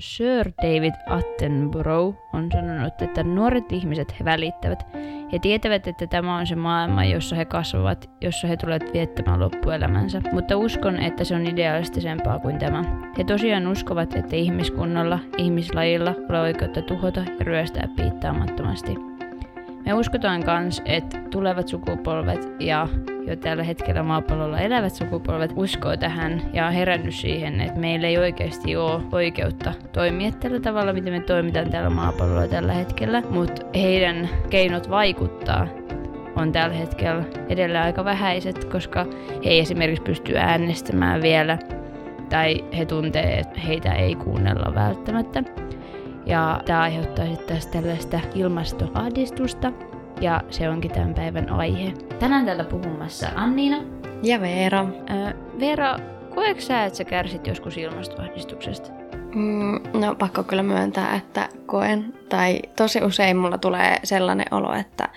Sir David Attenborough on sanonut, että nuoret ihmiset he välittävät. He tietävät, että tämä on se maailma, jossa he kasvavat, jossa he tulevat viettämään loppuelämänsä. Mutta uskon, että se on idealistisempaa kuin tämä. He tosiaan uskovat, että ihmiskunnalla, ihmislajilla ole oikeutta tuhota ja ryöstää piittaamattomasti. Me uskotaan myös, että tulevat sukupolvet ja jo tällä hetkellä maapallolla elävät sukupolvet uskoo tähän ja on herännyt siihen, että meillä ei oikeasti ole oikeutta toimia tällä tavalla, miten me toimitaan täällä maapallolla tällä hetkellä, mutta heidän keinot vaikuttaa on tällä hetkellä edelleen aika vähäiset, koska he ei esimerkiksi pysty äänestämään vielä tai he tuntee, että heitä ei kuunnella välttämättä. Ja tämä aiheuttaa sitten tällaista ilmastoahdistusta, ja se onkin tämän päivän aihe. Tänään täällä puhumassa Anniina. Ja Veera. Öö, Veera, koetko sä, että sä kärsit joskus ilmastoahdistuksesta? Mm, no pakko kyllä myöntää, että koen. Tai tosi usein mulla tulee sellainen olo, että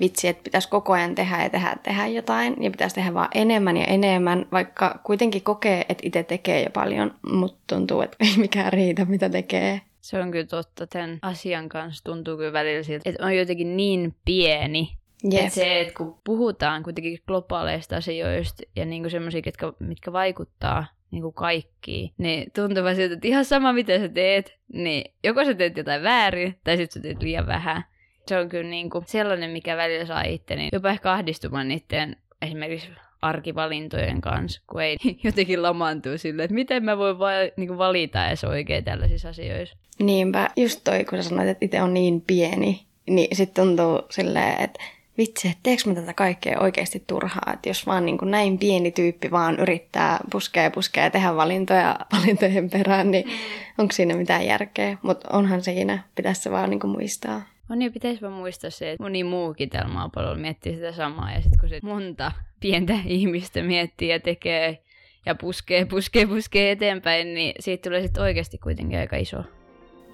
vitsi, että pitäisi koko ajan tehdä ja tehdä, tehdä jotain. Ja pitäisi tehdä vaan enemmän ja enemmän, vaikka kuitenkin kokee, että itse tekee jo paljon, mutta tuntuu, että ei mikään riitä, mitä tekee. Se on kyllä totta. Tämän asian kanssa tuntuu kyllä välillä siltä, että on jotenkin niin pieni. Yep. Että se, että kun puhutaan kuitenkin globaaleista asioista ja niinku semmoisia, mitkä vaikuttaa niin kuin kaikkiin, niin tuntuu vaan siltä, että ihan sama mitä sä teet, niin joko sä teet jotain väärin, tai sitten sä teet liian vähän. Se on kyllä niin kuin sellainen, mikä välillä saa itteni jopa ehkä ahdistumaan niiden esimerkiksi arkivalintojen kanssa, kun ei jotenkin lamaantuu sille, että miten mä voin va- niin valita edes oikein tällaisissa asioissa. Niinpä, just toi, kun sä sanoit, että itse on niin pieni, niin sitten tuntuu silleen, että vitsi, että teekö mä tätä kaikkea oikeasti turhaa, että jos vaan niin kuin näin pieni tyyppi vaan yrittää puskea ja puskea ja tehdä valintoja valintojen perään, niin mm. onko siinä mitään järkeä? Mutta onhan siinä, pitäisi se vaan niin kuin muistaa. On niin, pitäisi vaan muistaa se, että moni muukin täällä maapallolla miettii sitä samaa. Ja sitten kun se monta pientä ihmistä miettii ja tekee ja puskee, puskee, puskee eteenpäin, niin siitä tulee sitten oikeasti kuitenkin aika iso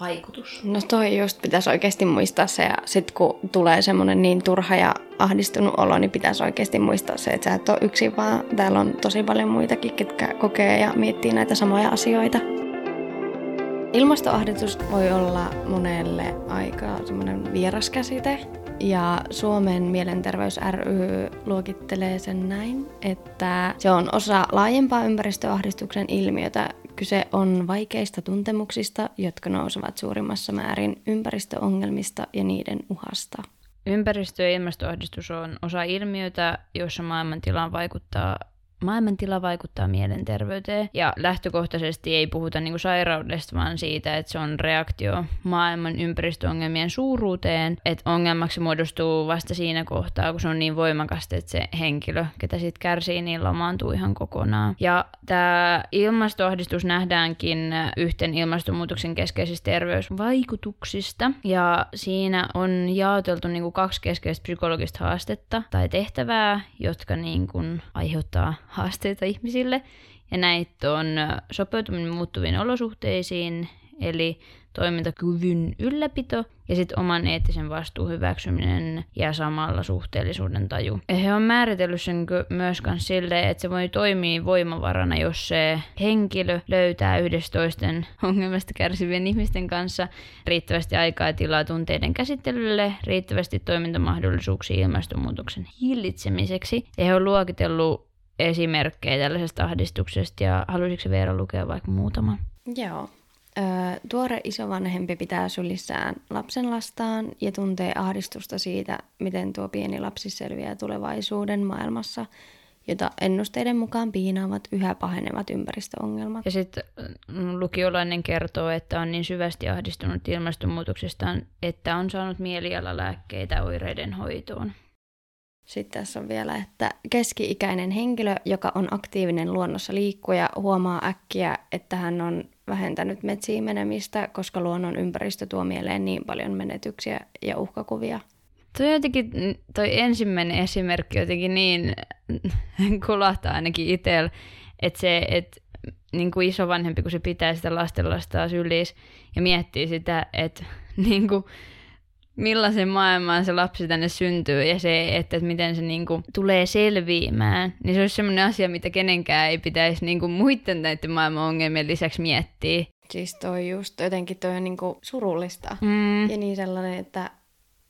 vaikutus. No toi just pitäisi oikeasti muistaa se, ja sitten kun tulee semmoinen niin turha ja ahdistunut olo, niin pitäisi oikeasti muistaa se, että sä et ole yksin, vaan täällä on tosi paljon muitakin, ketkä kokee ja miettii näitä samoja asioita. Ilmastoahdistus voi olla monelle aika semmoinen vieras käsite, ja Suomen mielenterveys ry luokittelee sen näin, että se on osa laajempaa ympäristöahdistuksen ilmiötä. Kyse on vaikeista tuntemuksista, jotka nousevat suurimmassa määrin ympäristöongelmista ja niiden uhasta. Ympäristö- ja ilmastoahdistus on osa ilmiötä, jossa maailmantilaan vaikuttaa maailmantila vaikuttaa mielenterveyteen. Ja lähtökohtaisesti ei puhuta niinku sairaudesta, vaan siitä, että se on reaktio maailman ympäristöongelmien suuruuteen. Että ongelmaksi muodostuu vasta siinä kohtaa, kun se on niin voimakasta, että se henkilö, ketä sitten kärsii, niin lamaantuu ihan kokonaan. Ja tämä ilmastoahdistus nähdäänkin yhten ilmastonmuutoksen keskeisistä terveysvaikutuksista. Ja siinä on jaoteltu niinku kaksi keskeistä psykologista haastetta tai tehtävää, jotka niinku aiheuttaa haasteita ihmisille. Ja näitä on sopeutuminen muuttuviin olosuhteisiin, eli toimintakyvyn ylläpito ja sitten oman eettisen vastuun hyväksyminen ja samalla suhteellisuuden taju. Ja he on määritellyt sen myös silleen, että se voi toimia voimavarana, jos se henkilö löytää yhdessä toisten ongelmasta kärsivien ihmisten kanssa riittävästi aikaa ja tilaa tunteiden käsittelylle, riittävästi toimintamahdollisuuksia ilmastonmuutoksen hillitsemiseksi. Ja he on luokitellut esimerkkejä tällaisesta ahdistuksesta ja haluaisitko Veera lukea vaikka muutaman? Joo. Ö, tuore isovanhempi pitää sylissään lapsen lastaan ja tuntee ahdistusta siitä, miten tuo pieni lapsi selviää tulevaisuuden maailmassa, jota ennusteiden mukaan piinaavat yhä pahenevat ympäristöongelmat. Ja sitten mm, lukiolainen kertoo, että on niin syvästi ahdistunut ilmastonmuutoksesta, että on saanut mielialalääkkeitä oireiden hoitoon. Sitten tässä on vielä, että keski-ikäinen henkilö, joka on aktiivinen luonnossa liikkuja, huomaa äkkiä, että hän on vähentänyt metsiin menemistä, koska luonnon ympäristö tuo mieleen niin paljon menetyksiä ja uhkakuvia. Toi jotenkin, toi ensimmäinen esimerkki jotenkin niin kulahtaa ainakin itsellä, että se, että niin kuin isovanhempi, kun se pitää sitä lastenlastaa sylissä ja miettii sitä, että niin kuin, millaisen maailmaan se lapsi tänne syntyy ja se, että, että miten se niinku tulee selviämään, niin se olisi sellainen asia, mitä kenenkään ei pitäisi niinku muiden näiden maailman ongelmien lisäksi miettiä. Siis toi just jotenkin toi on niinku surullista. Mm. Ja niin sellainen, että,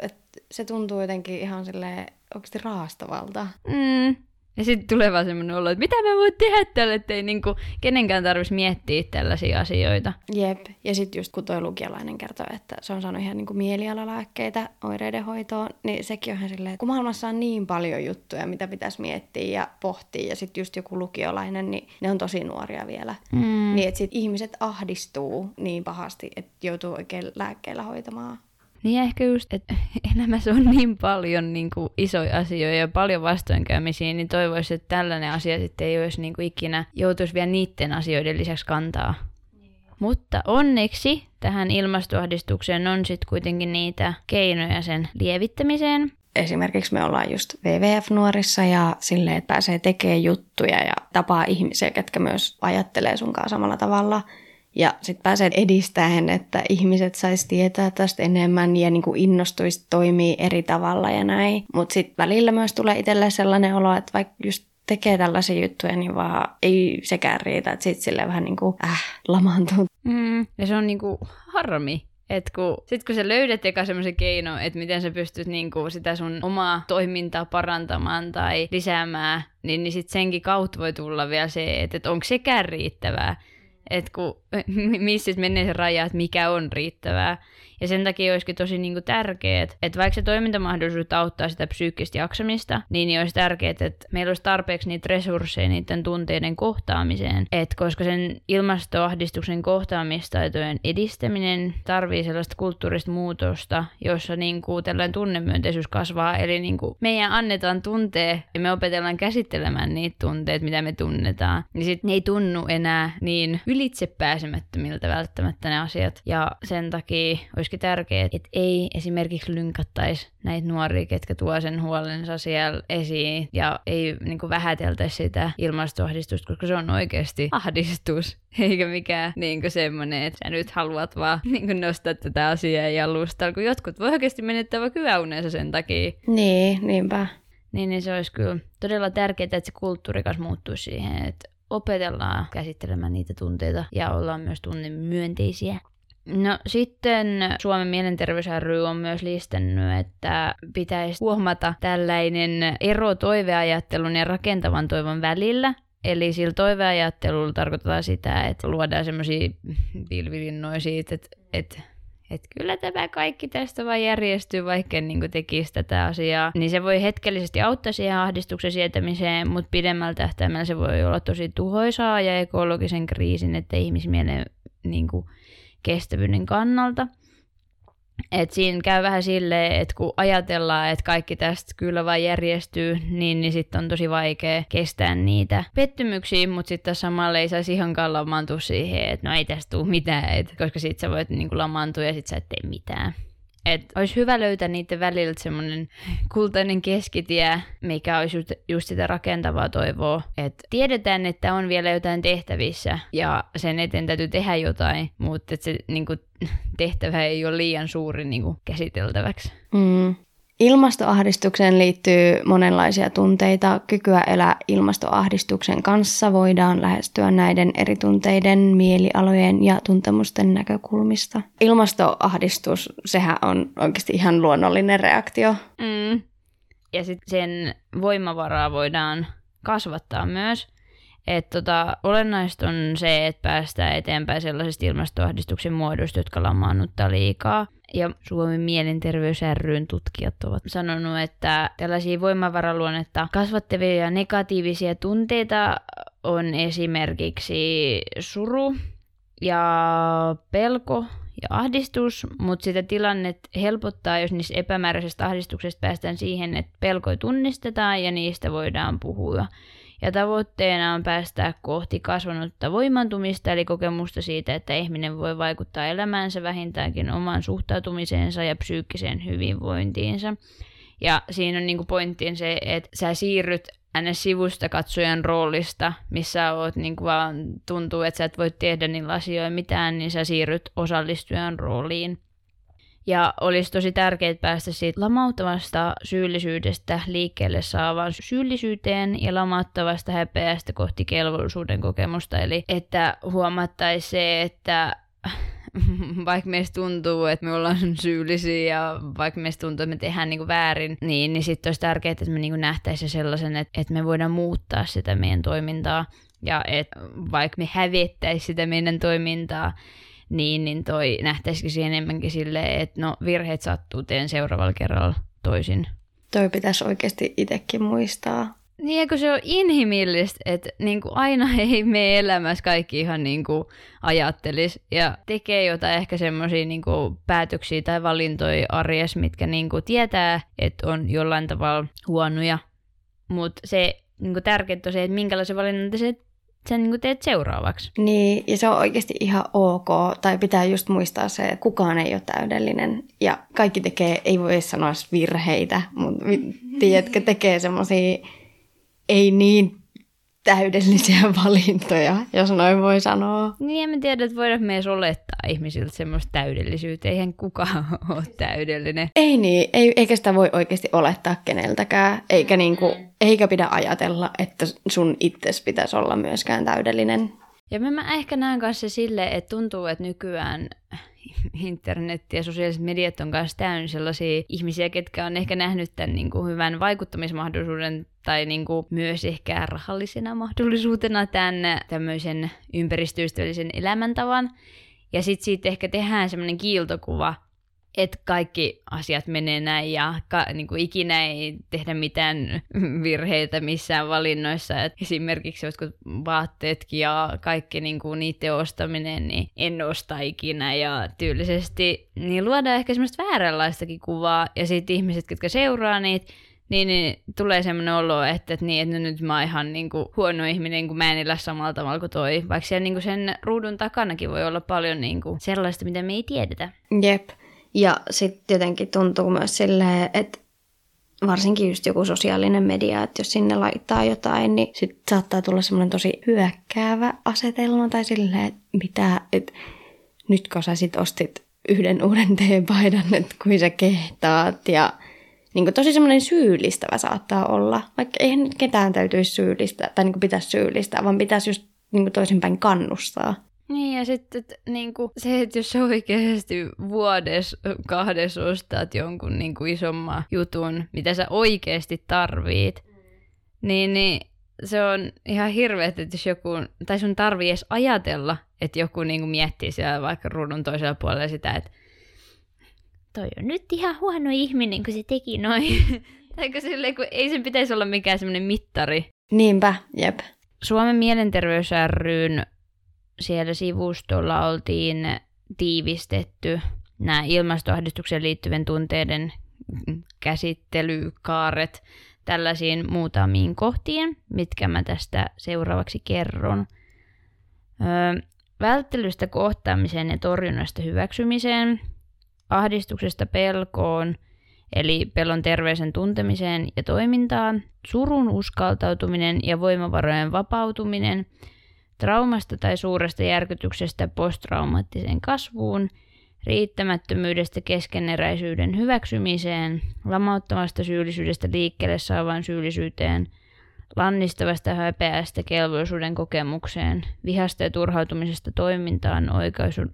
että se tuntuu jotenkin ihan silleen oikeasti raastavalta. Mm. Ja sitten tulee vaan semmoinen olo, että mitä mä voin tehdä tälle, ettei niinku kenenkään tarvitsisi miettiä tällaisia asioita. Jep. Ja sitten just kun toi lukiolainen kertoo, että se on saanut ihan niinku mielialalääkkeitä oireiden hoitoon, niin sekin on ihan silleen, että kun maailmassa on niin paljon juttuja, mitä pitäisi miettiä ja pohtia, ja sitten just joku lukiolainen, niin ne on tosi nuoria vielä. Mm. Niin että sitten ihmiset ahdistuu niin pahasti, että joutuu oikein lääkkeellä hoitamaan. Niin ehkä just, että elämässä on niin paljon niin kuin, isoja asioita ja paljon vastoinkäymisiä, niin toivoisin, että tällainen asia sitten ei olisi niin kuin, ikinä joutuisi vielä niiden asioiden lisäksi kantaa. Mutta onneksi tähän ilmastoahdistukseen on sitten kuitenkin niitä keinoja sen lievittämiseen. Esimerkiksi me ollaan just WWF-nuorissa ja silleen, että pääsee tekemään juttuja ja tapaa ihmisiä, ketkä myös ajattelee sunkaan samalla tavalla. Ja sitten pääsee edistämään, että ihmiset sais tietää tästä enemmän ja niinku innostuisi toimii eri tavalla ja näin. Mutta sitten välillä myös tulee itselle sellainen olo, että vaikka just tekee tällaisia juttuja, niin vaan ei sekään riitä, että sitten silleen vähän niin kuin äh, lamaantuu. Mm. Ja se on niinku harmi, et kun, sit kun sä löydät eka semmoisen keino, että miten sä pystyt niinku sitä sun omaa toimintaa parantamaan tai lisäämään, niin, niin sit senkin kautta voi tulla vielä se, että, että onko sekään riittävää. Että kun, missä menee se raja, että mikä on riittävää. Ja sen takia olisikin tosi niin tärkeää, että vaikka se toimintamahdollisuus auttaa sitä psyykkistä jaksamista, niin olisi tärkeää, että meillä olisi tarpeeksi niitä resursseja niiden tunteiden kohtaamiseen. Et koska sen ilmastoahdistuksen kohtaamistaitojen edistäminen tarvii sellaista kulttuurista muutosta, jossa niin kuin tällainen tunnemyönteisyys kasvaa. Eli niin kuin meidän annetaan tuntea ja me opetellaan käsittelemään niitä tunteita, mitä me tunnetaan. Niin sitten ne ei tunnu enää niin ylitsepääsemättömiltä välttämättä ne asiat. Ja sen takia olisikin tärkeää, että ei esimerkiksi lynkattaisi näitä nuoria, ketkä tuo sen huolensa siellä esiin ja ei niin kuin vähäteltäisi sitä ilmastoahdistusta, koska se on oikeasti ahdistus, eikä mikään niin kuin semmoinen, että sä nyt haluat vaan niin kuin nostaa tätä asiaa jalustalla, kun jotkut voi oikeasti menettää vaikka hyvä sen takia. Niin, niinpä. Niin, niin se olisi kyllä todella tärkeää, että se kulttuuri kanssa muuttuisi siihen, että opetellaan käsittelemään niitä tunteita ja ollaan myös tunnemyönteisiä. No sitten Suomen mielenterveys ry on myös listannut, että pitäisi huomata tällainen ero toiveajattelun ja rakentavan toivon välillä. Eli sillä toiveajattelulla tarkoittaa sitä, että luodaan semmoisia pilvilinnoja siitä, että, että että kyllä tämä kaikki tästä vaan järjestyy, vaikka en niin tekisi tätä asiaa. Niin se voi hetkellisesti auttaa siihen ahdistuksen sietämiseen, mutta pidemmällä tähtäimellä se voi olla tosi tuhoisaa ja ekologisen kriisin, että ihmismielen niin kuin, kestävyyden kannalta. Et siinä käy vähän silleen, että kun ajatellaan, että kaikki tästä kyllä vaan järjestyy, niin, niin sitten on tosi vaikea kestää niitä pettymyksiä, mutta sitten samalla ei saisi ihankaan lamaantua siihen, että no ei tästä tule mitään, et, koska sitten sä voit niinku lamaantua ja sitten sä et tee mitään. Et olisi hyvä löytää niiden väliltä semmoinen kultainen keskitie, mikä olisi just, just sitä rakentavaa toivoa. Että tiedetään, että on vielä jotain tehtävissä ja sen eteen täytyy tehdä jotain, mutta että se niin kuin, tehtävä ei ole liian suuri niin kuin, käsiteltäväksi. Mm. Ilmastoahdistukseen liittyy monenlaisia tunteita. Kykyä elää ilmastoahdistuksen kanssa voidaan lähestyä näiden eri tunteiden, mielialojen ja tuntemusten näkökulmista. Ilmastoahdistus, sehän on oikeasti ihan luonnollinen reaktio. Mm. Ja sitten sen voimavaraa voidaan kasvattaa myös. että tota, olennaista on se, että päästään eteenpäin sellaisesta ilmastoahdistuksen muodosta, jotka lamaannuttaa liikaa. Ja Suomen mielenterveys ryn tutkijat ovat sanonut, että tällaisia voimavaraluonnetta kasvattavia negatiivisia tunteita on esimerkiksi suru ja pelko ja ahdistus, mutta sitä tilannet helpottaa, jos niistä epämääräisestä ahdistuksesta päästään siihen, että pelkoja tunnistetaan ja niistä voidaan puhua ja tavoitteena on päästä kohti kasvanutta voimantumista, eli kokemusta siitä, että ihminen voi vaikuttaa elämäänsä vähintäänkin oman suhtautumiseensa ja psyykkiseen hyvinvointiinsa. Ja siinä on niinku pointtiin se, että sä siirryt ns. sivusta katsojan roolista, missä oot niinku vaan tuntuu, että sä et voi tehdä niillä asioilla mitään, niin sä siirryt osallistujan rooliin. Ja olisi tosi tärkeää päästä siitä lamauttavasta syyllisyydestä liikkeelle saavaan syyllisyyteen ja lamauttavasta häpeästä kohti kelvollisuuden kokemusta. Eli että huomattaisiin se, että vaikka meistä tuntuu, että me ollaan syyllisiä ja vaikka meistä tuntuu, että me tehdään niin kuin väärin, niin, niin sitten olisi tärkeää, että me niin nähtäisiin sellaisen, että, että me voidaan muuttaa sitä meidän toimintaa ja että vaikka me hävettäisiin sitä meidän toimintaa, niin, niin toi nähtäisikö siihen enemmänkin silleen, että no virheet sattuu, teen seuraavalla kerralla toisin. Toi pitäisi oikeasti itsekin muistaa. Niin, eikö se on inhimillistä, että niin kuin aina ei me elämässä kaikki ihan niin kuin ajattelis ja tekee jotain ehkä semmoisia niin päätöksiä tai valintoja arjes, mitkä niin kuin tietää, että on jollain tavalla huonoja. Mutta se niin kuin tärkeintä on se, että minkälaisen valinnan se sen niin teet seuraavaksi. Niin, ja se on oikeasti ihan ok. Tai pitää just muistaa se, että kukaan ei ole täydellinen. Ja kaikki tekee, ei voi sanoa virheitä, mutta tiedätkö, tekee semmoisia ei niin täydellisiä valintoja, jos noin voi sanoa. Niin, en mä tiedä, että voidaan me edes olettaa ihmisiltä semmoista täydellisyyttä. Eihän kukaan ole täydellinen. Ei niin, ei, eikä sitä voi oikeasti olettaa keneltäkään. Eikä, niinku, eikä pidä ajatella, että sun itses pitäisi olla myöskään täydellinen. Ja mä, mä ehkä näen kanssa sille, että tuntuu, että nykyään internet ja sosiaaliset mediat on kanssa täynnä sellaisia ihmisiä, ketkä on ehkä nähnyt tämän niin kuin hyvän vaikuttamismahdollisuuden tai niin kuin myös ehkä rahallisena mahdollisuutena tämän tämmöisen ympäristöystävällisen elämäntavan. Ja sitten siitä ehkä tehdään semmoinen kiiltokuva, että kaikki asiat menee näin ja ka, niin kuin ikinä ei tehdä mitään virheitä missään valinnoissa. Et esimerkiksi jotkut vaatteetkin ja kaikki niin kuin niiden ostaminen, niin en osta ikinä ja tyylisesti niin luodaan ehkä semmoista vääränlaistakin kuvaa ja sitten ihmiset, jotka seuraa niitä, niin, niin tulee semmoinen olo, että, että, niin, että nyt mä oon ihan niin kuin, huono ihminen, kun mä en elä samalla tavalla kuin toi. Vaikka siellä niin kuin sen ruudun takanakin voi olla paljon niin kuin, sellaista, mitä me ei tiedetä. Jep. Ja sitten jotenkin tuntuu myös silleen, että varsinkin just joku sosiaalinen media, että jos sinne laittaa jotain, niin sitten saattaa tulla semmoinen tosi hyökkäävä asetelma tai silleen, että mitä, että nyt kun sä sit ostit yhden uuden teepaidan, että kuin sä kehtaat ja niin tosi semmoinen syyllistävä saattaa olla, vaikka eihän ketään täytyisi syyllistää tai niin pitäisi syyllistää, vaan pitäisi just niin toisinpäin kannustaa. Niin ja sitten että, niinku, se, että jos oikeasti vuodessa kahdessa ostat jonkun niinku, isomman jutun, mitä sä oikeasti tarvit, niin, niin se on ihan hirveä, että jos joku, tai sun tarvii edes ajatella, että joku niinku miettii siellä vaikka ruudun toisella puolella sitä, että toi on nyt ihan huono ihminen, kun se teki noin. tai silleen, kun ei sen pitäisi olla mikään semmoinen mittari. Niinpä, jep. Suomen mielenterveys ryn siellä sivustolla oltiin tiivistetty nämä ilmastoahdistukseen liittyvien tunteiden käsittelykaaret tällaisiin muutamiin kohtiin, mitkä mä tästä seuraavaksi kerron. Öö, välttelystä kohtaamiseen ja torjunnasta hyväksymiseen, ahdistuksesta pelkoon, eli pelon terveisen tuntemiseen ja toimintaan, surun uskaltautuminen ja voimavarojen vapautuminen – traumasta tai suuresta järkytyksestä posttraumaattiseen kasvuun, riittämättömyydestä keskeneräisyyden hyväksymiseen, lamauttavasta syyllisyydestä liikkeelle saavaan syyllisyyteen, lannistavasta häpeästä kelvollisuuden kokemukseen, vihasta ja turhautumisesta toimintaan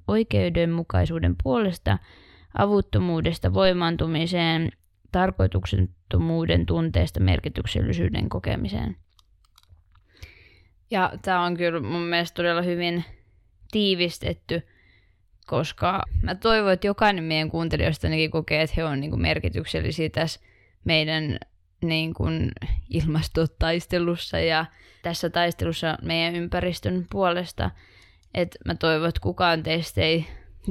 oikeudenmukaisuuden puolesta, avuttomuudesta voimaantumiseen, tarkoituksettomuuden tunteesta merkityksellisyyden kokemiseen. Ja tämä on kyllä mun mielestä todella hyvin tiivistetty, koska mä toivon, että jokainen meidän kuuntelijoista ainakin kokee, että he on niin merkityksellisiä tässä meidän niin kuin ilmastotaistelussa ja tässä taistelussa meidän ympäristön puolesta. Että mä toivon, että kukaan teistä ei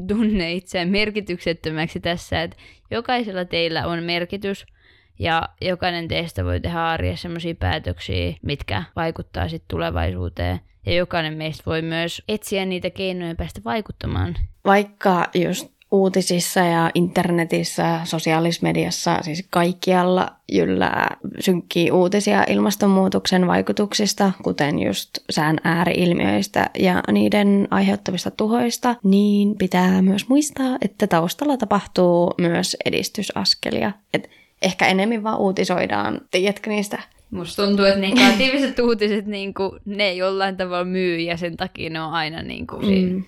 tunne itseään merkityksettömäksi tässä, että jokaisella teillä on merkitys – ja jokainen teistä voi tehdä arjessa sellaisia päätöksiä, mitkä vaikuttaa sitten tulevaisuuteen. Ja jokainen meistä voi myös etsiä niitä keinoja päästä vaikuttamaan. Vaikka just uutisissa ja internetissä, sosiaalisessa mediassa, siis kaikkialla jyllää synkkiä uutisia ilmastonmuutoksen vaikutuksista, kuten just sään ääriilmiöistä ja niiden aiheuttamista tuhoista, niin pitää myös muistaa, että taustalla tapahtuu myös edistysaskelia. Et ehkä enemmän vaan uutisoidaan. Tiedätkö niistä? Musta tuntuu, että negatiiviset uutiset, niin kuin, ne jollain tavalla myy ja sen takia ne on aina niin kuin, mm.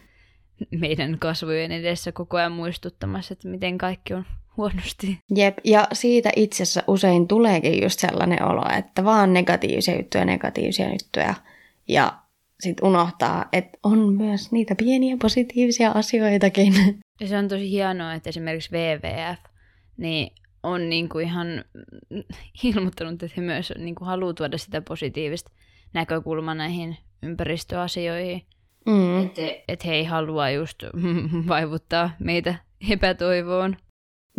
meidän kasvojen edessä koko ajan muistuttamassa, että miten kaikki on huonosti. Jep, ja siitä itse asiassa usein tuleekin just sellainen olo, että vaan negatiivisia juttuja, negatiivisia juttuja. Ja sitten unohtaa, että on myös niitä pieniä positiivisia asioitakin. Ja se on tosi hienoa, että esimerkiksi WWF niin on niinku ihan ilmoittanut, että he myös niinku haluaa tuoda sitä positiivista näkökulmaa näihin ympäristöasioihin. Mm. Että et he ei halua just vaivuttaa meitä epätoivoon.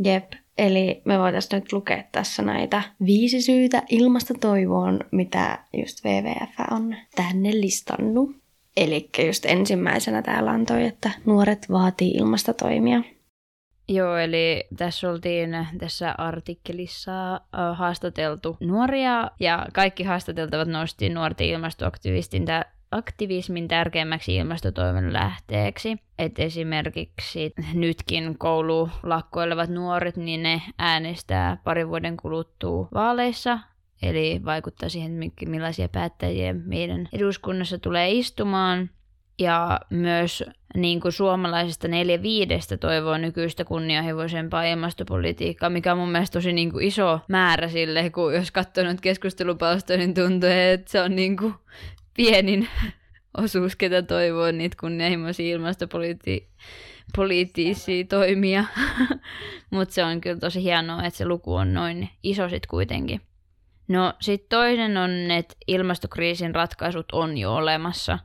Jep, eli me voitaisiin nyt lukea tässä näitä viisi syytä ilmastotoivoon, mitä just WWF on tänne listannut. Eli just ensimmäisenä täällä on toi, että nuoret vaatii ilmastotoimia. Joo, eli tässä oltiin tässä artikkelissa haastateltu nuoria ja kaikki haastateltavat nosti nuorten ilmastoaktivistin aktivismin tärkeimmäksi ilmastotoimen lähteeksi. Et esimerkiksi nytkin koululakkoilevat nuoret, niin ne äänestää parin vuoden kuluttua vaaleissa, eli vaikuttaa siihen, millaisia päättäjiä meidän eduskunnassa tulee istumaan. Ja myös niin kuin suomalaisesta neljä viidestä toivoo nykyistä kunnianhimoisempaa ilmastopolitiikkaa, mikä on mun mielestä tosi niin kuin iso määrä sille, kun jos katsoo keskustelupalstoja, niin tuntuu, että se on niin kuin pienin osuus, ketä toivoo niitä kunnianhimoisia ilmastopoliittisia toimia. Mutta se on kyllä tosi hienoa, että se luku on noin iso sitten kuitenkin. No sitten toinen on, että ilmastokriisin ratkaisut on jo olemassa.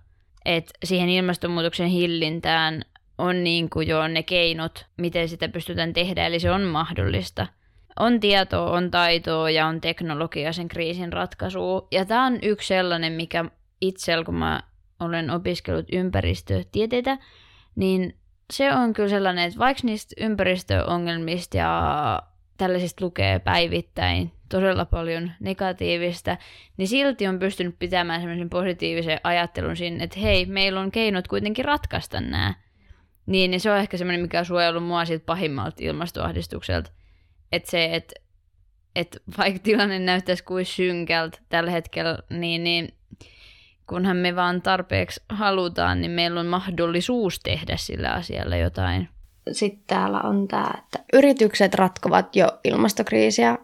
Että siihen ilmastonmuutoksen hillintään on niin kuin jo ne keinot, miten sitä pystytään tehdä, eli se on mahdollista. On tietoa, on taitoa ja on teknologia sen kriisin ratkaisuun. Ja tämä on yksi sellainen, mikä itsellä, kun mä olen opiskellut ympäristötieteitä, niin se on kyllä sellainen, että vaikka niistä ympäristöongelmista ja tällaisista lukee päivittäin todella paljon negatiivista, niin silti on pystynyt pitämään semmoisen positiivisen ajattelun siinä, että hei, meillä on keinot kuitenkin ratkaista nämä. Niin, niin se on ehkä semmoinen, mikä on suojellut mua siitä pahimmalta ilmastoahdistukselta. Että se, että että vaikka tilanne näyttäisi kuin synkältä tällä hetkellä, niin, niin kunhan me vaan tarpeeksi halutaan, niin meillä on mahdollisuus tehdä sillä asialla jotain. Sitten täällä on tämä, että yritykset ratkovat jo ilmastokriisiä.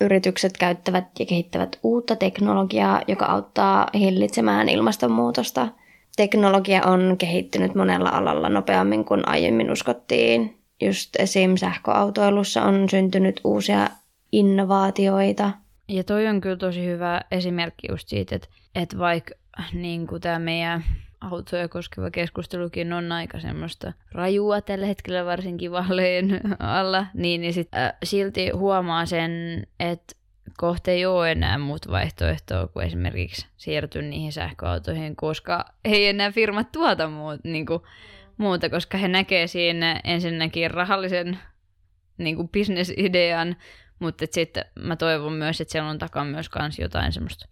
Yritykset käyttävät ja kehittävät uutta teknologiaa, joka auttaa hillitsemään ilmastonmuutosta. Teknologia on kehittynyt monella alalla nopeammin kuin aiemmin uskottiin. Just esim. sähköautoilussa on syntynyt uusia innovaatioita. Ja toi on kyllä tosi hyvä esimerkki just siitä, että, että vaikka niin kuin tämä meidän autoja koskeva keskustelukin on aika semmoista rajua tällä hetkellä varsinkin valeen alla, niin, niin sit, äh, silti huomaa sen, että kohta ei ole enää muut vaihtoehtoa kuin esimerkiksi siirtyä niihin sähköautoihin, koska ei enää firmat tuota muut, niin kuin, muuta, koska he näkee siinä ensinnäkin rahallisen niin kuin bisnesidean, mutta sitten mä toivon myös, että siellä on takaa myös kans jotain semmoista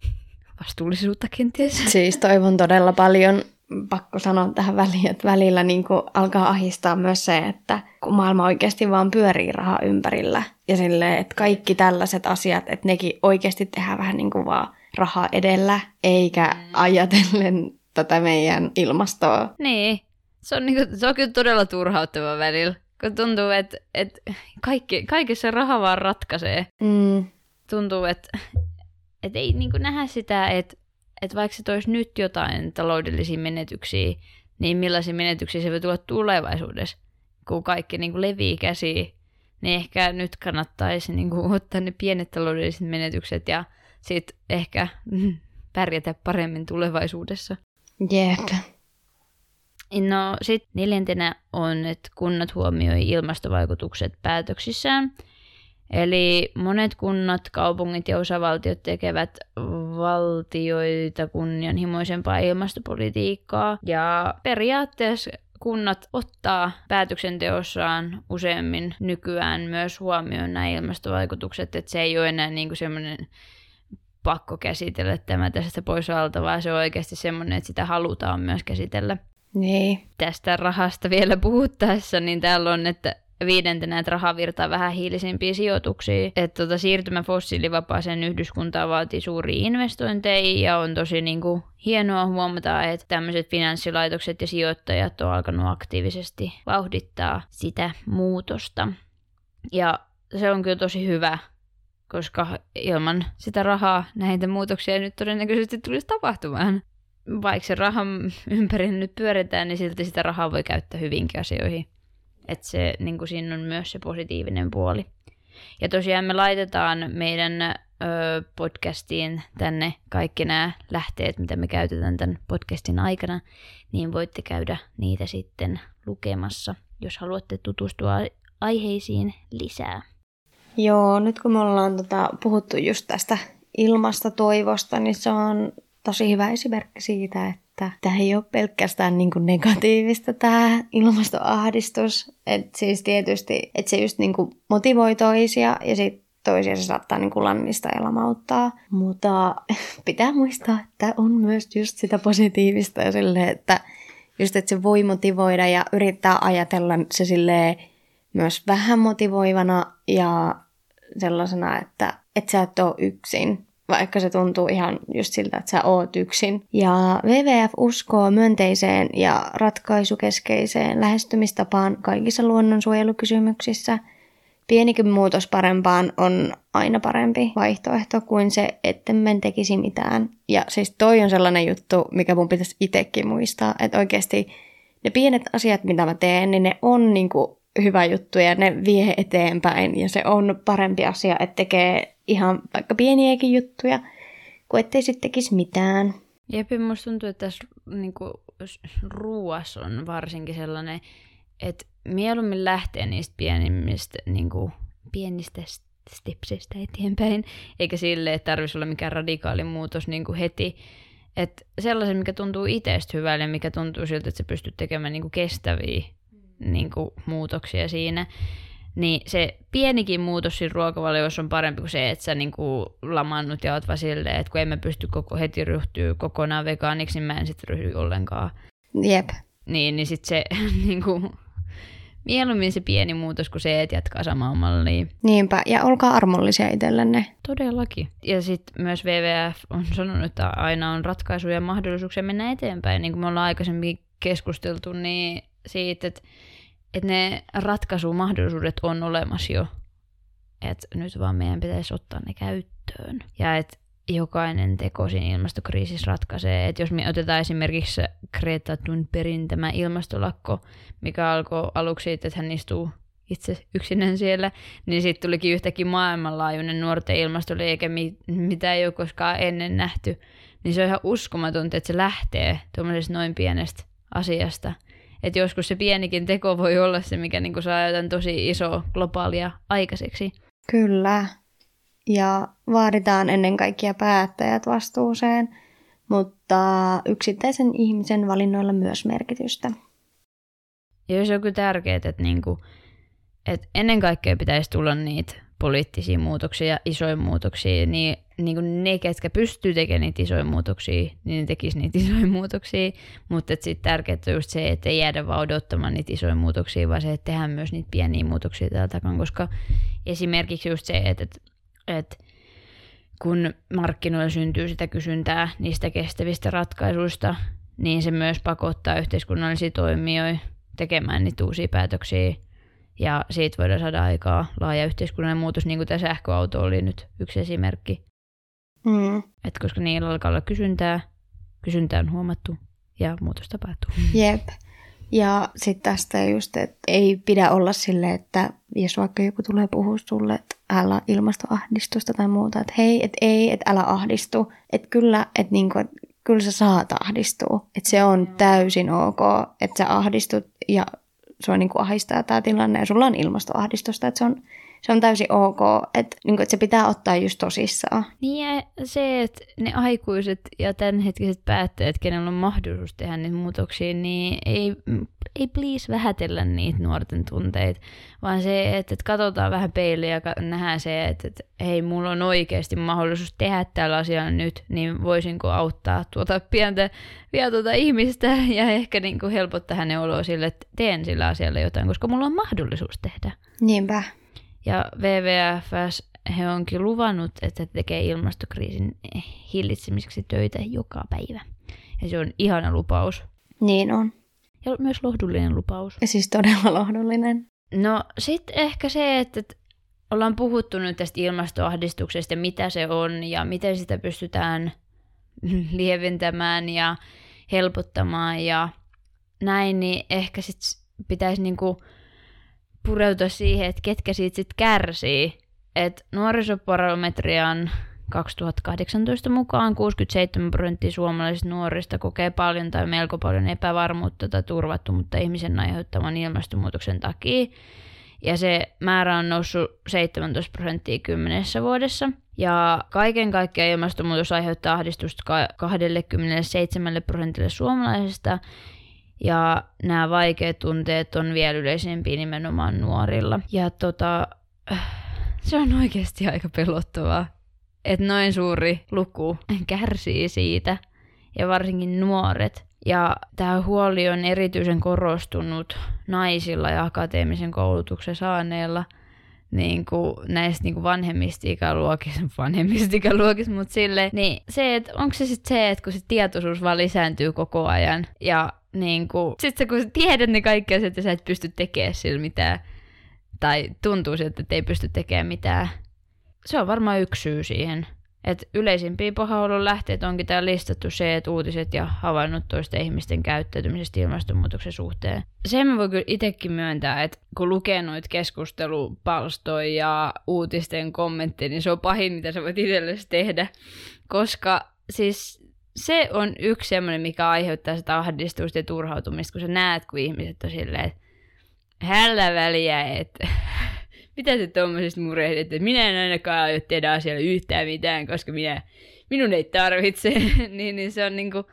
vastuullisuutta kenties. Siis toivon todella paljon, pakko sanoa tähän väliin, että välillä niin alkaa ahistaa myös se, että kun maailma oikeasti vaan pyörii raha ympärillä ja silleen, että kaikki tällaiset asiat, että nekin oikeasti tehdään vähän niin kuin vaan rahaa edellä, eikä ajatellen tätä meidän ilmastoa. Niin, se on, niin kuin, se on kyllä todella turhauttava välillä, kun tuntuu, että, että kaikki, kaikessa raha vaan ratkaisee. Mm. Tuntuu, että että ei niin nähdä sitä, että, että vaikka se toisi nyt jotain taloudellisia menetyksiä, niin millaisia menetyksiä se voi tulla tulevaisuudessa, kun kaikki niin kuin levii käsiin. Niin ehkä nyt kannattaisi niin kuin ottaa ne pienet taloudelliset menetykset ja sitten ehkä pärjätä paremmin tulevaisuudessa. Jep. No sitten neljäntenä on, että kunnat huomioi ilmastovaikutukset päätöksissään – Eli monet kunnat, kaupungit ja osavaltiot tekevät valtioita kunnianhimoisempaa ilmastopolitiikkaa ja periaatteessa kunnat ottaa päätöksenteossaan useammin nykyään myös huomioon nämä ilmastovaikutukset, että se ei ole enää niin semmoinen pakko käsitellä tämä tästä pois alta, vaan se on oikeasti semmoinen, että sitä halutaan myös käsitellä. Niin. Tästä rahasta vielä puhuttaessa, niin täällä on, että viidentenä, että raha virtaa vähän hiilisempiin sijoituksiin. Että tota, siirtymä fossiilivapaaseen yhdyskuntaan vaatii suuria investointeja ja on tosi niin kuin, hienoa huomata, että tämmöiset finanssilaitokset ja sijoittajat on alkanut aktiivisesti vauhdittaa sitä muutosta. Ja se on kyllä tosi hyvä, koska ilman sitä rahaa näitä muutoksia nyt todennäköisesti tulisi tapahtumaan. Vaikka se rahan ympäri nyt pyöritään, niin silti sitä rahaa voi käyttää hyvinkin asioihin. Että se, niin kuin siinä on myös se positiivinen puoli. Ja tosiaan me laitetaan meidän ö, podcastiin tänne kaikki nämä lähteet, mitä me käytetään tämän podcastin aikana, niin voitte käydä niitä sitten lukemassa, jos haluatte tutustua aiheisiin lisää. Joo, nyt kun me ollaan tota, puhuttu just tästä ilmastotoivosta, niin se on tosi hyvä esimerkki siitä, että tämä ei ole pelkästään niin kuin negatiivista tämä ilmastoahdistus. Et siis tietysti, että se just niin kuin motivoi toisia ja sitten toisia se saattaa niin kuin lannista ja lamauttaa. Mutta pitää muistaa, että on myös just sitä positiivista ja silleen, että just että se voi motivoida ja yrittää ajatella se silleen myös vähän motivoivana ja sellaisena, että et sä et ole yksin, vaikka se tuntuu ihan just siltä, että sä oot yksin. Ja WWF uskoo myönteiseen ja ratkaisukeskeiseen lähestymistapaan kaikissa luonnonsuojelukysymyksissä. Pienikin muutos parempaan on aina parempi vaihtoehto kuin se, että men tekisi mitään. Ja siis toi on sellainen juttu, mikä mun pitäisi itsekin muistaa, että oikeasti ne pienet asiat, mitä mä teen, niin ne on niinku hyvä juttu ja ne vie eteenpäin ja se on parempi asia, että tekee ihan vaikka pieniäkin juttuja, kuin ettei sitten tekisi mitään. Jep, musta tuntuu, että tässä niin ruuassa on varsinkin sellainen, että mieluummin lähtee niistä pienimmistä, niin kuin, pienistä stepsistä eteenpäin, eikä sille, että tarvitsisi olla mikään radikaali muutos niin kuin heti. Että sellaisen, mikä tuntuu itsestä hyvälle, mikä tuntuu siltä, että sä pystyt tekemään niin kuin kestäviä niin kuin, muutoksia siinä. Niin se pienikin muutos siinä ruokavaliossa on parempi kuin se, että sä niin kuin, lamannut ja oot vaan silleen, että kun emme pysty koko, heti ryhtyä kokonaan vegaaniksi, niin mä en sitten ryhdy ollenkaan. Jep. Niin, niin sitten se niin kuin, mieluummin se pieni muutos kuin se, että jatkaa samaa mallia. Niinpä, ja olkaa armollisia itsellenne. Todellakin. Ja sitten myös WWF on sanonut, että aina on ratkaisuja ja mahdollisuuksia mennä eteenpäin. Niin kuin me ollaan aikaisemmin keskusteltu, niin siitä, että että ne ratkaisumahdollisuudet on olemassa jo. Että nyt vaan meidän pitäisi ottaa ne käyttöön. Ja että jokainen teko siinä ilmastokriisissä ratkaisee. Että jos me otetaan esimerkiksi Greta Thunbergin tämä ilmastolakko, mikä alkoi aluksi siitä, että hän istuu itse yksinään siellä, niin sitten tulikin yhtäkkiä maailmanlaajuinen nuorten ilmastoliike, mitä ei ole koskaan ennen nähty. Niin se on ihan uskomatonta, että se lähtee tuommoisesta noin pienestä asiasta – että joskus se pienikin teko voi olla se, mikä niin saa jotain tosi iso globaalia aikaiseksi. Kyllä. Ja vaaditaan ennen kaikkea päättäjät vastuuseen, mutta yksittäisen ihmisen valinnoilla myös merkitystä. Ja se on kyllä tärkeää, että, niinku, että ennen kaikkea pitäisi tulla niitä poliittisia muutoksia ja isoja muutoksia, niin, niin kuin ne, ketkä pystyy tekemään niitä isoja muutoksia, niin ne tekisi niitä isoja muutoksia, mutta sitten tärkeää on just se, että ei jäädä vaan odottamaan niitä isoja muutoksia, vaan se, että tehdään myös niitä pieniä muutoksia täältä takaa, koska esimerkiksi just se, että, että, että kun markkinoilla syntyy sitä kysyntää niistä kestävistä ratkaisuista, niin se myös pakottaa yhteiskunnallisia toimijoita tekemään niitä uusia päätöksiä ja siitä voidaan saada aikaa laaja yhteiskunnallinen muutos, niin kuin tämä sähköauto oli nyt yksi esimerkki. Mm. Et koska niillä alkaa olla kysyntää, kysyntää on huomattu ja muutos tapahtuu. Jep. Ja sitten tästä just, että ei pidä olla sille, että jos vaikka joku tulee puhua sulle, että älä ilmastoahdistusta tai muuta, että hei, että ei, että älä ahdistu. Että kyllä, että niinku, et kyllä sä saat ahdistua. Että se on täysin ok, että sä ahdistut ja sua niin kuin ahistaa tämä tilanne ja sulla on ilmastoahdistusta, että se on, se on täysin ok, että, niin kuin, että se pitää ottaa just tosissaan. Niin ja se, että ne aikuiset ja tämänhetkiset päättäjät, kenellä on mahdollisuus tehdä niitä muutoksia, niin ei, ei please vähätellä niitä nuorten tunteita, vaan se, että, että katsotaan vähän peiliä ja nähdään se, että, että hei, mulla on oikeasti mahdollisuus tehdä tällä asialla nyt, niin voisinko auttaa tuota pientä vielä tuota ihmistä ja ehkä niin kuin helpottaa hänen oloa sille, että teen sillä asialla jotain, koska mulla on mahdollisuus tehdä. Niinpä. Ja WWFS he onkin luvannut, että tekee ilmastokriisin hillitsemiseksi töitä joka päivä. Ja se on ihana lupaus. Niin on. Ja myös lohdullinen lupaus. Ja siis todella lohdullinen. No sitten ehkä se, että ollaan puhuttu nyt tästä ilmastoahdistuksesta ja mitä se on ja miten sitä pystytään lieventämään ja helpottamaan ja näin, niin ehkä sitten pitäisi niinku pureutua siihen, että ketkä siitä sitten kärsii. Et nuorisobarometrian 2018 mukaan 67 prosenttia suomalaisista nuorista kokee paljon tai melko paljon epävarmuutta tai turvattomuutta ihmisen aiheuttaman ilmastonmuutoksen takia. Ja se määrä on noussut 17 prosenttia kymmenessä vuodessa. Ja kaiken kaikkiaan ilmastonmuutos aiheuttaa ahdistusta 27 prosentille suomalaisista. Ja nämä vaikeat tunteet on vielä yleisempiä nimenomaan nuorilla. Ja tota, se on oikeasti aika pelottavaa että noin suuri luku kärsii siitä, ja varsinkin nuoret. Ja tämä huoli on erityisen korostunut naisilla ja akateemisen koulutuksen saaneilla niin kuin näistä niin kuin vanhemmista ikäluokista, vanhemmista ikäluokista, mutta sille, niin se, että onko se sitten se, että kun se tietoisuus vaan lisääntyy koko ajan ja niin kuin, sit se, kun sä tiedät ne kaikki asiat, että sä et pysty tekemään sillä mitään, tai tuntuu siltä, että ei pysty tekemään mitään, se on varmaan yksi syy siihen. Et yleisimpiä pahaolon lähteet onkin täällä listattu se, että uutiset ja havainnut toisten ihmisten käyttäytymisestä ilmastonmuutoksen suhteen. Sen mä voin kyllä itsekin myöntää, että kun lukee noita keskustelupalstoja ja uutisten kommentteja, niin se on pahin, mitä sä voit itsellesi tehdä. Koska siis se on yksi semmoinen, mikä aiheuttaa sitä ahdistusta ja turhautumista, kun sä näet, kun ihmiset on silleen, että hällä väliä, että mitä te tuommoisesta murehditte, että minä en ainakaan aio tehdä asialle yhtään mitään, koska minä, minun ei tarvitse, niin, niin se on niinku,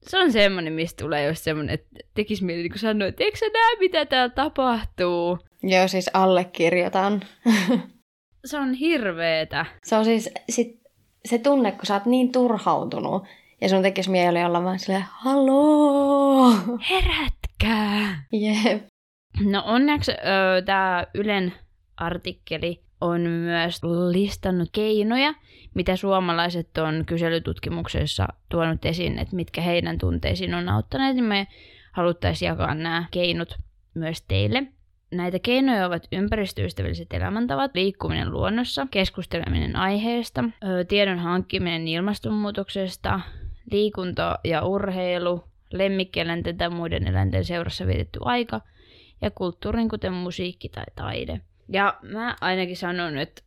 se on semmoinen, mistä tulee just semmoinen, että tekisi mieli niin sanoa, että eikö sä näe, mitä täällä tapahtuu? Joo, siis allekirjoitan. se on hirveetä. Se on siis sit, se tunne, kun sä oot niin turhautunut, ja sun tekisi mieli olla vaan silleen, haloo! Herätkää! Jep. No onneksi tämä Ylen artikkeli on myös listannut keinoja, mitä suomalaiset on kyselytutkimuksessa tuonut esiin, että mitkä heidän tunteisiin on auttaneet, niin me haluttaisiin jakaa nämä keinot myös teille. Näitä keinoja ovat ympäristöystävälliset elämäntavat, liikkuminen luonnossa, keskusteleminen aiheesta, tiedon hankkiminen ilmastonmuutoksesta, liikunta ja urheilu, lemmikkieläinten tai muiden eläinten seurassa vietetty aika ja kulttuurin, kuten musiikki tai taide. Ja mä ainakin sanon, että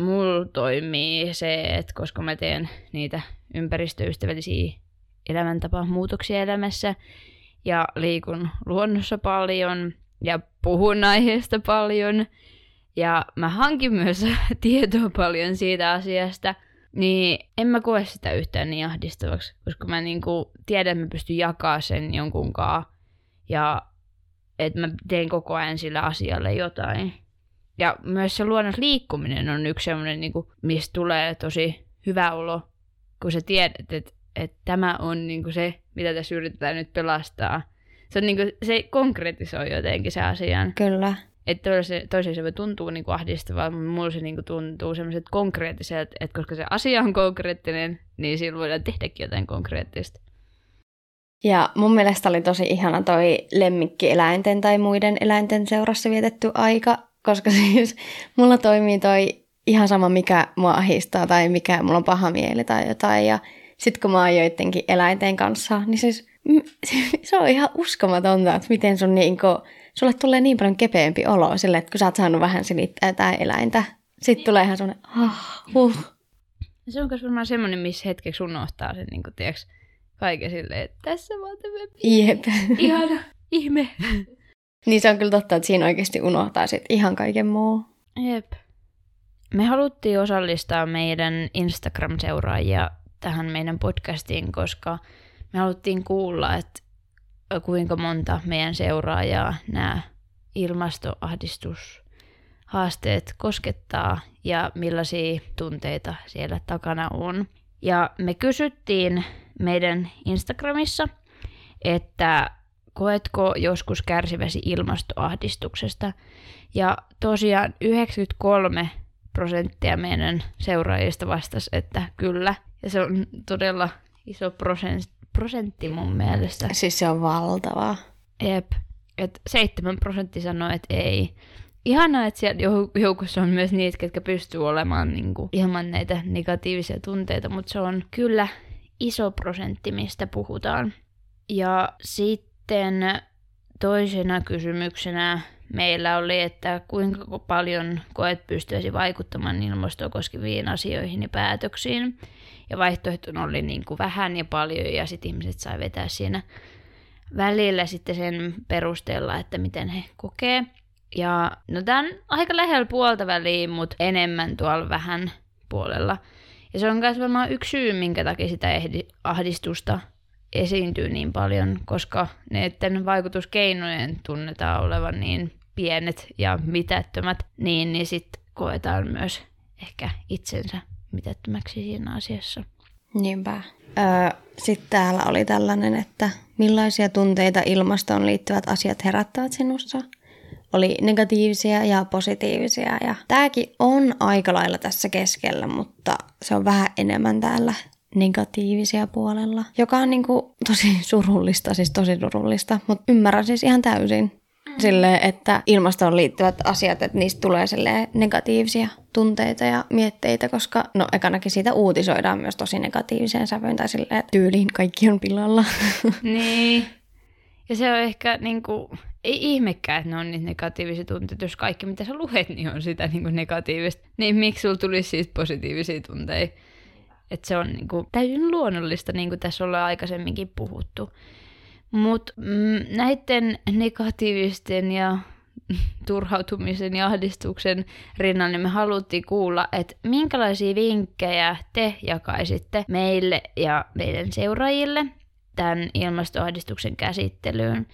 mulla toimii se, että koska mä teen niitä ympäristöystävällisiä elämäntapamuutoksia elämässä ja liikun luonnossa paljon ja puhun aiheesta paljon ja mä hankin myös tietoa paljon siitä asiasta, niin en mä koe sitä yhtään niin ahdistavaksi, koska mä niinku tiedän, että mä pystyn jakaa sen jonkunkaan ja että mä teen koko ajan sillä asialle jotain. Ja myös se luonnos liikkuminen on yksi semmoinen, niin kuin, mistä tulee tosi hyvä olo, kun sä tiedät, että, että tämä on niin kuin se, mitä tässä yritetään nyt pelastaa. Se, on niin kuin, se konkretisoi jotenkin se asian. Kyllä. Että toiseen se voi tuntua niin ahdistavaa, mutta mulla se niin kuin tuntuu semmoiset konkreettiset, että koska se asia on konkreettinen, niin silloin voidaan tehdäkin jotain konkreettista. Ja mun mielestä oli tosi ihana toi lemmikkieläinten tai muiden eläinten seurassa vietetty aika, koska siis mulla toimii toi ihan sama, mikä mua ahistaa tai mikä mulla on paha mieli tai jotain. Ja sitten kun mä oon joidenkin eläinten kanssa, niin siis se on ihan uskomatonta, että miten sun niinku, sulle tulee niin paljon kepeämpi olo sille, että kun sä oot saanut vähän silittää tää eläintä. Sitten tulee ihan semmoinen, ah, huh. Se on myös varmaan semmoinen, missä hetkeksi unohtaa sen, niin kuin, tiiäks, kaiken silleen, että tässä vaan tämä Jep. Ihana, ihme. Niin se on kyllä totta, että siinä oikeasti unohtaa sit ihan kaiken muu. Jep. Me haluttiin osallistaa meidän Instagram-seuraajia tähän meidän podcastiin, koska me haluttiin kuulla, että kuinka monta meidän seuraajaa nämä ilmastoahdistushaasteet koskettaa ja millaisia tunteita siellä takana on. Ja me kysyttiin meidän Instagramissa, että koetko joskus kärsiväsi ilmastoahdistuksesta. Ja tosiaan 93 prosenttia meidän seuraajista vastasi, että kyllä. Ja se on todella iso prosentti mun mielestä. Siis se on valtavaa. Jep. Et 7 prosenttia sanoi, että ei. Ihanaa, että siellä joukossa on myös niitä, ketkä pystyy olemaan niin kuin, ilman näitä negatiivisia tunteita, mutta se on kyllä iso prosentti, mistä puhutaan. Ja sitten toisena kysymyksenä meillä oli, että kuinka paljon koet pystyisi vaikuttamaan ilmastoa koskeviin asioihin ja päätöksiin. Ja vaihtoehto oli niin kuin vähän ja paljon ja sitten ihmiset sai vetää siinä välillä sitten sen perusteella, että miten he kokee. Ja no tämä on aika lähellä puolta väliin, mutta enemmän tuolla vähän puolella. Ja se on myös varmaan yksi syy, minkä takia sitä ahdistusta esiintyy niin paljon, koska näiden vaikutuskeinojen tunnetaan olevan niin pienet ja mitättömät, niin, niin sitten koetaan myös ehkä itsensä mitättömäksi siinä asiassa. Niinpä. Öö, sitten täällä oli tällainen, että millaisia tunteita ilmastoon liittyvät asiat herättävät sinussa? Oli negatiivisia ja positiivisia ja tämäkin on aika lailla tässä keskellä, mutta se on vähän enemmän täällä negatiivisia puolella, joka on niinku tosi surullista, siis tosi surullista, mutta ymmärrän siis ihan täysin sille, että ilmastoon liittyvät asiat, että niistä tulee negatiivisia tunteita ja mietteitä, koska no ekanakin siitä uutisoidaan myös tosi negatiiviseen sävyyn tai silleen, että tyyliin kaikki on pilalla. Niin. Ja se on ehkä niin kuin, ei ihmekään, että ne on niitä negatiivisia tunteita, jos kaikki mitä sä luet, niin on sitä niin kuin negatiivista. Niin miksi sulla tulisi siitä positiivisia tunteita? Että se on niin kuin, täysin luonnollista, niin kuin tässä ollaan aikaisemminkin puhuttu. Mutta mm, näiden negatiivisten ja turhautumisen ja ahdistuksen rinnan, niin me haluttiin kuulla, että minkälaisia vinkkejä te jakaisitte meille ja meidän seuraajille tämän ilmastoahdistuksen käsittelyyn.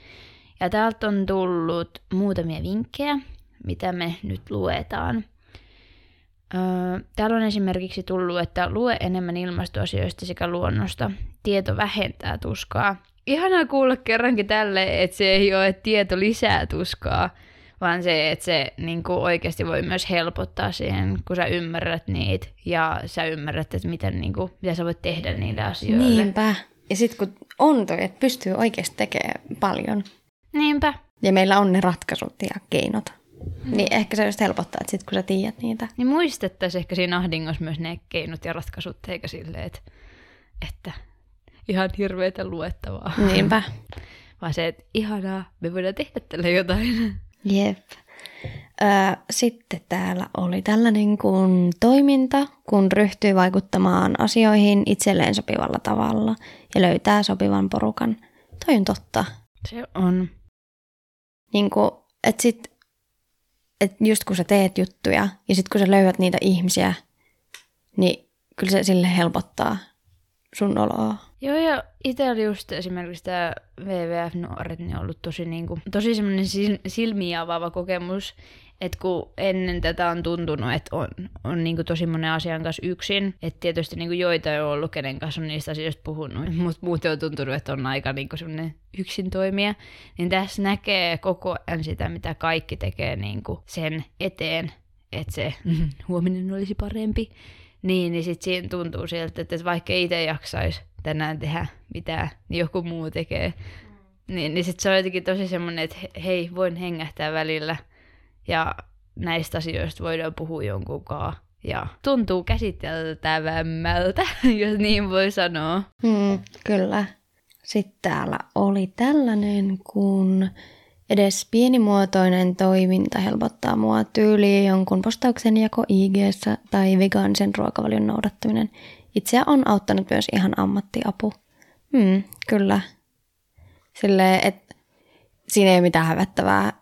Ja täältä on tullut muutamia vinkkejä, mitä me nyt luetaan. Täällä on esimerkiksi tullut, että lue enemmän ilmastoasioista sekä luonnosta. Tieto vähentää tuskaa ihanaa kuulla kerrankin tälle, että se ei ole, että tieto lisää tuskaa, vaan se, että se niin kuin oikeasti voi myös helpottaa siihen, kun sä ymmärrät niitä ja sä ymmärrät, että miten, niin kuin, mitä sä voit tehdä niille asioille. Niinpä. Ja sitten kun on toi, että pystyy oikeasti tekemään paljon. Niinpä. Ja meillä on ne ratkaisut ja keinot. Mm. Niin ehkä se just helpottaa, että sit kun sä tiedät niitä. Niin muistettaisiin ehkä siinä ahdingossa myös ne keinot ja ratkaisut, eikä silleen, että, että ihan hirveätä luettavaa. Niinpä. Vaan se, että ihanaa, me voidaan tehdä tälle jotain. Jep. Sitten täällä oli tällainen kuin toiminta, kun ryhtyy vaikuttamaan asioihin itselleen sopivalla tavalla ja löytää sopivan porukan. Toi on totta. Se on. Niin kuin, että sit, et just kun sä teet juttuja ja sitten kun sä löydät niitä ihmisiä, niin kyllä se sille helpottaa sun oloa. Joo, ja itsellä just esimerkiksi tämä WWF-nuoret niin on ollut tosi, niin kuin, tosi semmoinen silmiä avaava kokemus, että kun ennen tätä on tuntunut, että on, on niin kuin tosi monen asian kanssa yksin, että tietysti niin kuin joita ei ole ollut, kenen kanssa on niistä asioista puhunut, mutta muuten on tuntunut, että on aika niin kuin semmoinen yksin toimia, niin tässä näkee koko ajan sitä, mitä kaikki tekee niin kuin sen eteen, että se huominen olisi parempi. Niin, niin sitten siinä tuntuu siltä, että vaikka itse jaksaisi tänään tehdä mitään, niin joku muu tekee. Mm. Niin, niin sitten se on jotenkin tosi semmoinen, että hei, voin hengähtää välillä ja näistä asioista voidaan puhua jonkun. Ja tuntuu käsiteltävämmältä, jos niin voi sanoa. Mm, kyllä. Sitten täällä oli tällainen, kun edes pienimuotoinen toiminta helpottaa mua tyyliin jonkun postauksen jako ig tai vegaanisen ruokavalion noudattaminen Itseä on auttanut myös ihan ammattiapu. Hmm, kyllä. Sille, että siinä ei ole mitään hävettävää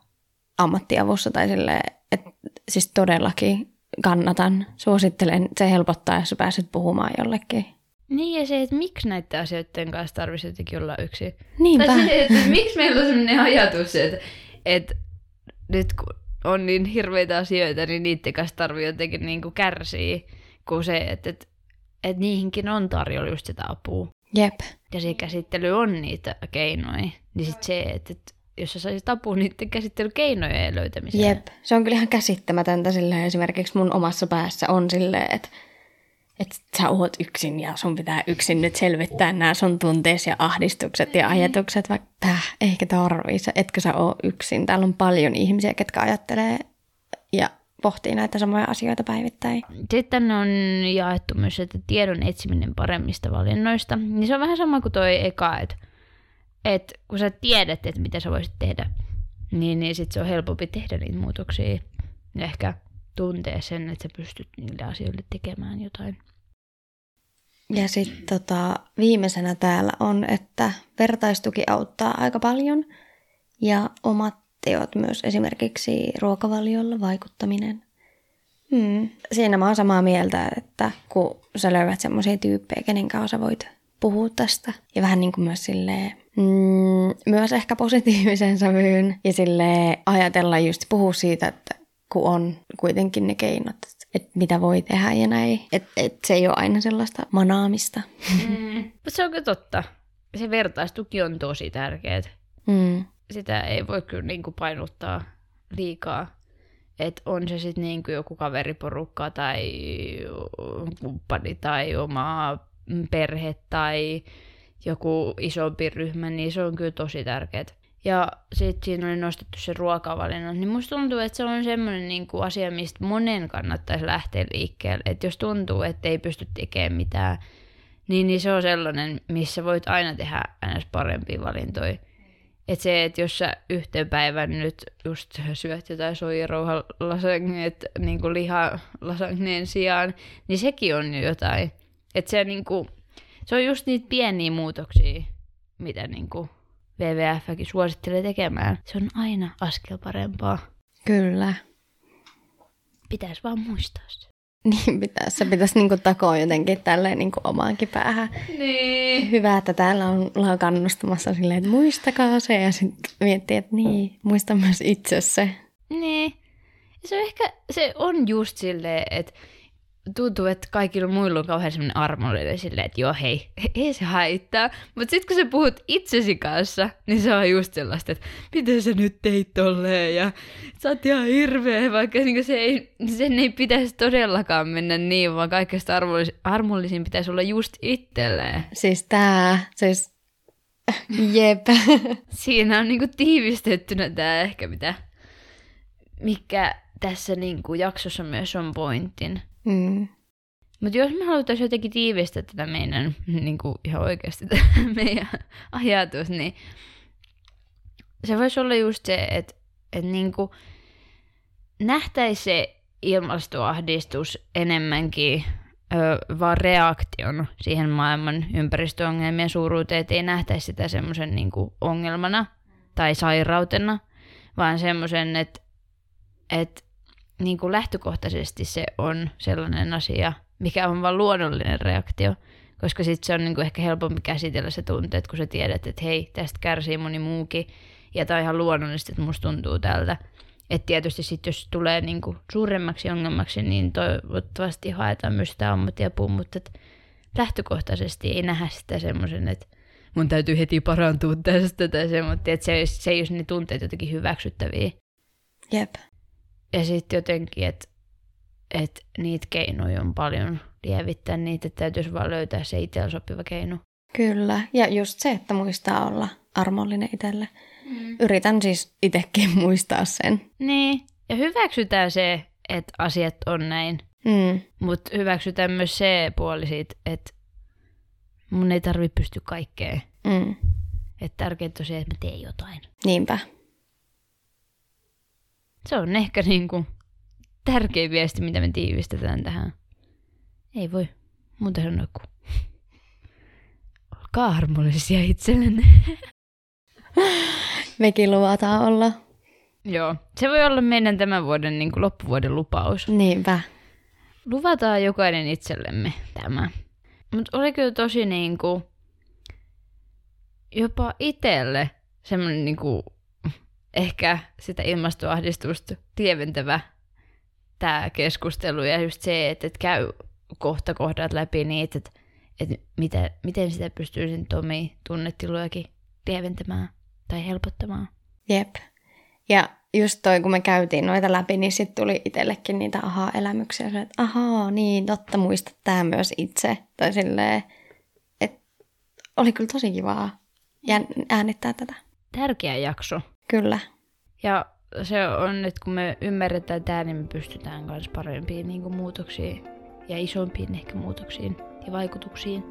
ammattiavussa tai sille, että siis todellakin kannatan, suosittelen, se helpottaa, jos pääset puhumaan jollekin. Niin ja se, että miksi näiden asioiden kanssa tarvitsisi jotenkin olla yksi. Niinpä. Tai se, että miksi meillä on sellainen ajatus, että, että nyt kun on niin hirveitä asioita, niin niiden kanssa tarvii jotenkin niin kuin kärsiä, kuin se, että, että, että niihinkin on tarjolla just sitä apua. Jep. Ja se käsittely on niitä keinoja. Niin sit se, että, että jos sä saisit apua niiden käsittelykeinojen löytämiseen. Jep. Se on kyllä ihan käsittämätöntä silleen, esimerkiksi mun omassa päässä on silleen, että että sä oot yksin ja sun pitää yksin nyt selvittää nämä sun tunteesi ja ahdistukset ja ajatukset, vaikka täh, ehkä tarvii etkö sä oo yksin. Täällä on paljon ihmisiä, ketkä ajattelee ja pohtii näitä samoja asioita päivittäin. Sitten on jaettu myös, että tiedon etsiminen paremmista valinnoista. Niin se on vähän sama kuin toi eka, että, että kun sä tiedät, että mitä sä voisit tehdä, niin, niin sit se on helpompi tehdä niitä muutoksia. Ehkä tuntee sen, että sä pystyt niille asioille tekemään jotain. Ja sitten tota, viimeisenä täällä on, että vertaistuki auttaa aika paljon ja omat teot myös, esimerkiksi ruokavaliolla vaikuttaminen. Hmm. Siinä mä oon samaa mieltä, että kun sä löydät semmoisia tyyppejä, kenen kanssa voit puhua tästä. Ja vähän niin kuin myös silleen, mm, myös ehkä positiivisen sävyyn ja sille ajatella just puhua siitä, että kun on kuitenkin ne keinot, että mitä voi tehdä ja näin. Että et se ei ole aina sellaista manaamista. Mm. Mutta se on kyllä totta. Se vertaistuki on tosi tärkeää. Mm. Sitä ei voi kyllä niinku painottaa liikaa. Että on se sitten niinku joku kaveriporukka tai kumppani tai oma perhe tai joku isompi ryhmä, niin se on kyllä tosi tärkeää. Ja sitten siinä oli nostettu se ruokavalinnat, niin musta tuntuu, että se on semmoinen niinku asia, mistä monen kannattaisi lähteä liikkeelle. Että jos tuntuu, että ei pysty tekemään mitään, niin, niin se on sellainen, missä voit aina tehdä aina parempia valintoja. Että se, että jos sä yhteen päivän nyt just syöt jotain soijarouhan niin kuin lihalasagneen sijaan, niin sekin on jo jotain. Että se, niin kuin, se on just niitä pieniä muutoksia, mitä niin kuin WWFkin suosittelee tekemään. Se on aina askel parempaa. Kyllä. Pitäisi vaan muistaa se. Niin pitäisi. Se pitäisi niinku takoa jotenkin tälleen niinku omaankin päähän. Niin. Hyvä, että täällä on, ollaan kannustamassa silleen, että muistakaa se ja sitten miettii, että niin, muista myös itse se. Niin. Se on ehkä, se on just silleen, että tuntuu, että kaikilla muilla on kauhean semmoinen armollinen silleen, että joo hei, ei se haittaa. Mutta sitten kun sä puhut itsesi kanssa, niin se on just sellaista, että miten sä nyt teit tolleen ja sä oot ihan hirveä, vaikka niin se ei, sen ei pitäisi todellakaan mennä niin, vaan kaikesta armollis, armollisin pitäisi olla just itselleen. Siis tää, siis jep. Siinä on niinku tiivistettynä tää ehkä mitä, mikä tässä niinku jaksossa myös on pointin. Mm. Mutta jos me haluttaisiin jotenkin tiivistää tätä meidän, niin kuin ihan oikeasti tätä meidän ajatus, niin se voisi olla just se, että, että niin kuin nähtäisi se ilmastoahdistus enemmänkin ö, vaan reaktion siihen maailman ympäristöongelmien suuruuteen, että ei nähtäisi sitä semmoisen niin ongelmana tai sairautena, vaan semmoisen, että, että niin kuin lähtökohtaisesti se on sellainen asia, mikä on vain luonnollinen reaktio, koska sitten se on niin kuin ehkä helpompi käsitellä se tunteet, kun sä tiedät, että hei, tästä kärsii moni muukin, ja tämä on ihan luonnollisesti, että musta tuntuu tältä. Että tietysti sitten jos tulee niin kuin suuremmaksi ongelmaksi, niin toivottavasti haetaan myös sitä ammattiapua, mutta lähtökohtaisesti ei nähdä sitä semmoisen, että mun täytyy heti parantua tästä tai mutta että se, se ei ole ne tunteet jotenkin hyväksyttäviä. Jep. Ja sitten jotenkin, että et niitä keinoja on paljon lievittää niitä, että täytyisi vaan löytää se itsellä sopiva keino. Kyllä, ja just se, että muistaa olla armollinen itselle. Mm. Yritän siis itsekin muistaa sen. Niin, ja hyväksytään se, että asiat on näin. Mm. Mutta hyväksytään myös se puoli siitä, että mun ei tarvi pysty kaikkeen. Mm. Että tärkeintä on se, että mä teen jotain. Niinpä. Se on ehkä niin kuin tärkein viesti, mitä me tiivistetään tähän. Ei voi muuta sanoa kuin olkaa armollisia itsellenne. Mekin luvataan olla. Joo, se voi olla meidän tämän vuoden niin kuin loppuvuoden lupaus. Niinpä. Luvataan jokainen itsellemme tämä. Mutta oli kyllä tosi niinku, jopa itselle semmoinen niinku, ehkä sitä ilmastoahdistusta lieventävä tämä keskustelu ja just se, että, että käy kohta kohdat läpi niitä, että, että miten, miten sitä pystyy sen omia tunnetilojakin lieventämään tai helpottamaan. Jep. Ja just toi, kun me käytiin noita läpi, niin sitten tuli itsellekin niitä aha-elämyksiä. että ahaa, niin, totta, muista tämä myös itse. Tai silleen, että oli kyllä tosi kivaa äänittää tätä. Tärkeä jakso. Kyllä. Ja se on, että kun me ymmärretään tämä, niin me pystytään myös parempiin niin kuin, muutoksiin ja isompiin ehkä muutoksiin ja vaikutuksiin.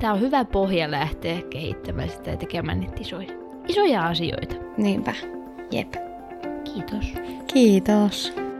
Tämä on hyvä pohja lähteä kehittämään sitä ja tekemään niitä isoja, isoja asioita. Niinpä. Jep. Kiitos. Kiitos.